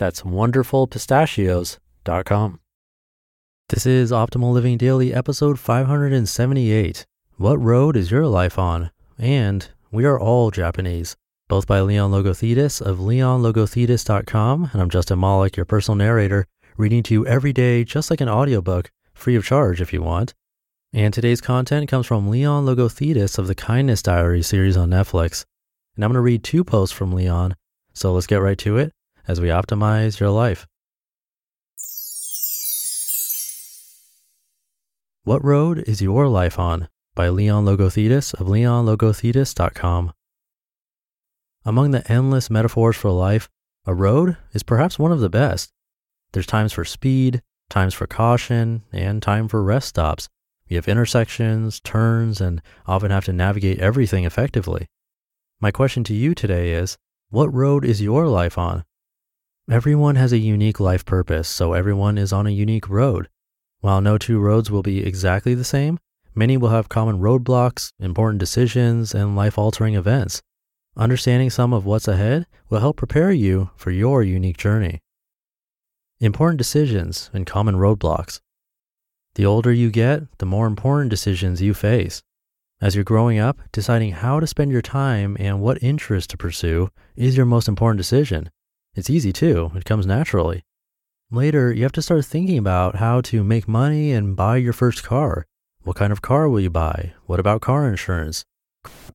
That's wonderfulpistachios.com. This is Optimal Living Daily, episode 578. What road is your life on? And we are all Japanese, both by Leon Logothetis of leonlogothetis.com. And I'm Justin Malik, your personal narrator, reading to you every day, just like an audiobook, free of charge if you want. And today's content comes from Leon Logothetis of the Kindness Diary series on Netflix. And I'm going to read two posts from Leon. So let's get right to it as we optimize your life. What road is your life on? By Leon Logothetis of leonlogothetis.com. Among the endless metaphors for life, a road is perhaps one of the best. There's times for speed, times for caution, and time for rest stops. You have intersections, turns, and often have to navigate everything effectively. My question to you today is what road is your life on? Everyone has a unique life purpose, so everyone is on a unique road. While no two roads will be exactly the same, many will have common roadblocks, important decisions, and life altering events. Understanding some of what's ahead will help prepare you for your unique journey. Important decisions and common roadblocks. The older you get, the more important decisions you face. As you're growing up, deciding how to spend your time and what interests to pursue is your most important decision. It's easy too, it comes naturally. Later, you have to start thinking about how to make money and buy your first car. What kind of car will you buy? What about car insurance?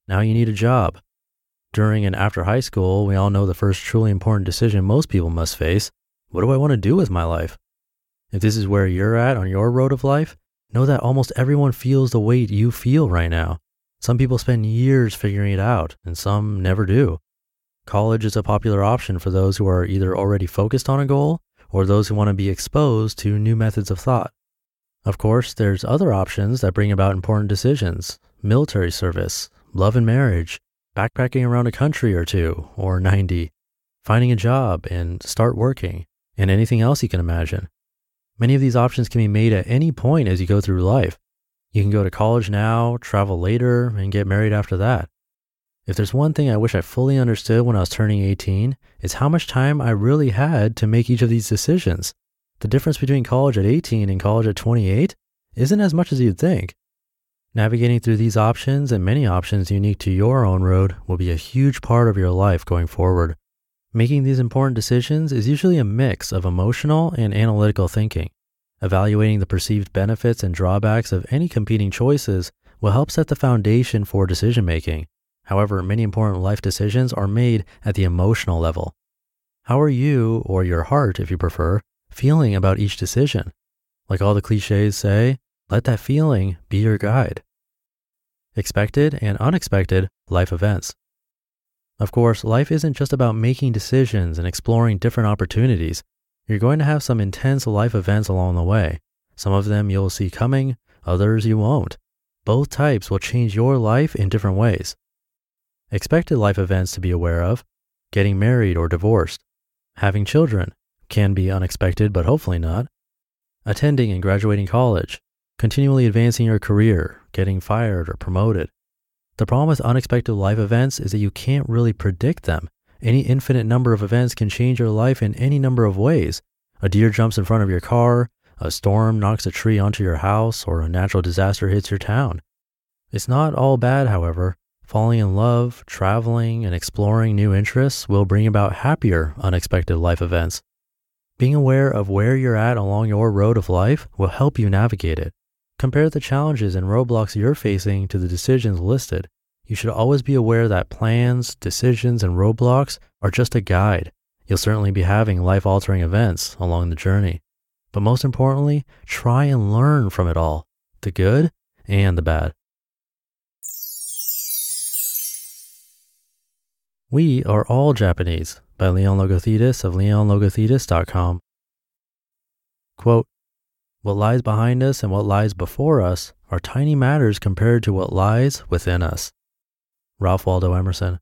Now you need a job. During and after high school, we all know the first truly important decision most people must face what do I want to do with my life? If this is where you're at on your road of life, know that almost everyone feels the weight you feel right now. Some people spend years figuring it out, and some never do. College is a popular option for those who are either already focused on a goal or those who want to be exposed to new methods of thought. Of course, there's other options that bring about important decisions military service, love and marriage, backpacking around a country or two, or 90, finding a job and start working, and anything else you can imagine. Many of these options can be made at any point as you go through life. You can go to college now, travel later, and get married after that. If there's one thing I wish I fully understood when I was turning 18, it's how much time I really had to make each of these decisions. The difference between college at 18 and college at 28 isn't as much as you'd think. Navigating through these options and many options unique to your own road will be a huge part of your life going forward. Making these important decisions is usually a mix of emotional and analytical thinking. Evaluating the perceived benefits and drawbacks of any competing choices will help set the foundation for decision making. However, many important life decisions are made at the emotional level. How are you, or your heart if you prefer, feeling about each decision? Like all the cliches say, let that feeling be your guide. Expected and unexpected life events. Of course, life isn't just about making decisions and exploring different opportunities. You're going to have some intense life events along the way. Some of them you'll see coming, others you won't. Both types will change your life in different ways. Expected life events to be aware of getting married or divorced, having children can be unexpected, but hopefully not. attending and graduating college, continually advancing your career, getting fired or promoted. The problem with unexpected life events is that you can't really predict them. Any infinite number of events can change your life in any number of ways. A deer jumps in front of your car, a storm knocks a tree onto your house, or a natural disaster hits your town. It's not all bad, however. Falling in love, traveling, and exploring new interests will bring about happier, unexpected life events. Being aware of where you're at along your road of life will help you navigate it. Compare the challenges and roadblocks you're facing to the decisions listed. You should always be aware that plans, decisions, and roadblocks are just a guide. You'll certainly be having life altering events along the journey. But most importantly, try and learn from it all the good and the bad. We Are All Japanese by Leon Logothetis of leonlogothetis.com. Quote, what lies behind us and what lies before us are tiny matters compared to what lies within us. Ralph Waldo Emerson.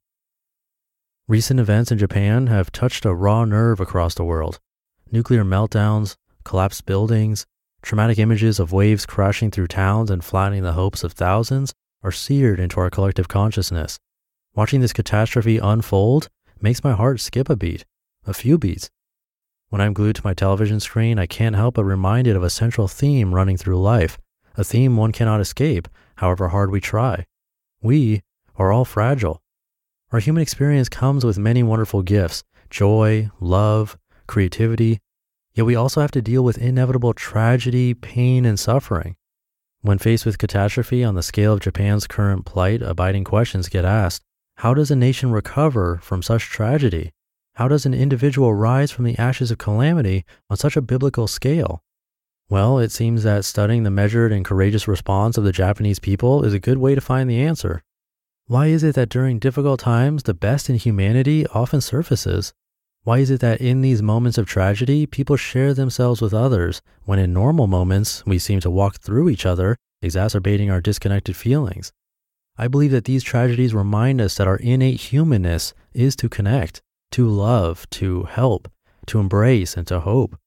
Recent events in Japan have touched a raw nerve across the world. Nuclear meltdowns, collapsed buildings, traumatic images of waves crashing through towns and flattening the hopes of thousands are seared into our collective consciousness. Watching this catastrophe unfold makes my heart skip a beat, a few beats, when I'm glued to my television screen, I can't help but reminded of a central theme running through life, a theme one cannot escape, however hard we try. We are all fragile. Our human experience comes with many wonderful gifts joy, love, creativity, yet we also have to deal with inevitable tragedy, pain, and suffering. When faced with catastrophe on the scale of Japan's current plight, abiding questions get asked How does a nation recover from such tragedy? How does an individual rise from the ashes of calamity on such a biblical scale? Well, it seems that studying the measured and courageous response of the Japanese people is a good way to find the answer. Why is it that during difficult times, the best in humanity often surfaces? Why is it that in these moments of tragedy, people share themselves with others, when in normal moments, we seem to walk through each other, exacerbating our disconnected feelings? I believe that these tragedies remind us that our innate humanness is to connect, to love, to help, to embrace, and to hope.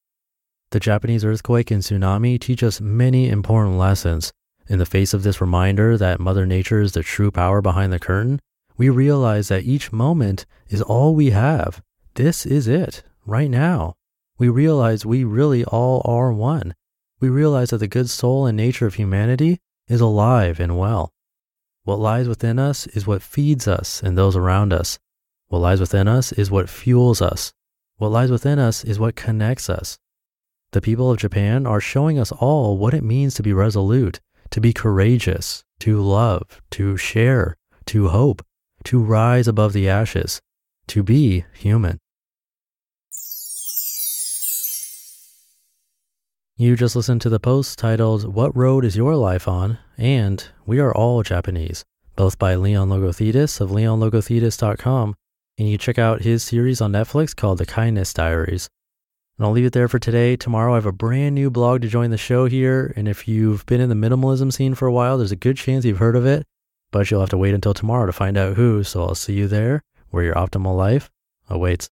The Japanese earthquake and tsunami teach us many important lessons. In the face of this reminder that Mother Nature is the true power behind the curtain, we realize that each moment is all we have. This is it, right now. We realize we really all are one. We realize that the good soul and nature of humanity is alive and well. What lies within us is what feeds us and those around us. What lies within us is what fuels us. What lies within us is what connects us. The people of Japan are showing us all what it means to be resolute, to be courageous, to love, to share, to hope, to rise above the ashes, to be human. You just listened to the post titled, What Road is Your Life On? and We Are All Japanese, both by Leon Logothetis of leonlogothetis.com and you check out his series on Netflix called The Kindness Diaries. And I'll leave it there for today. Tomorrow, I have a brand new blog to join the show here. And if you've been in the minimalism scene for a while, there's a good chance you've heard of it, but you'll have to wait until tomorrow to find out who. So I'll see you there where your optimal life awaits.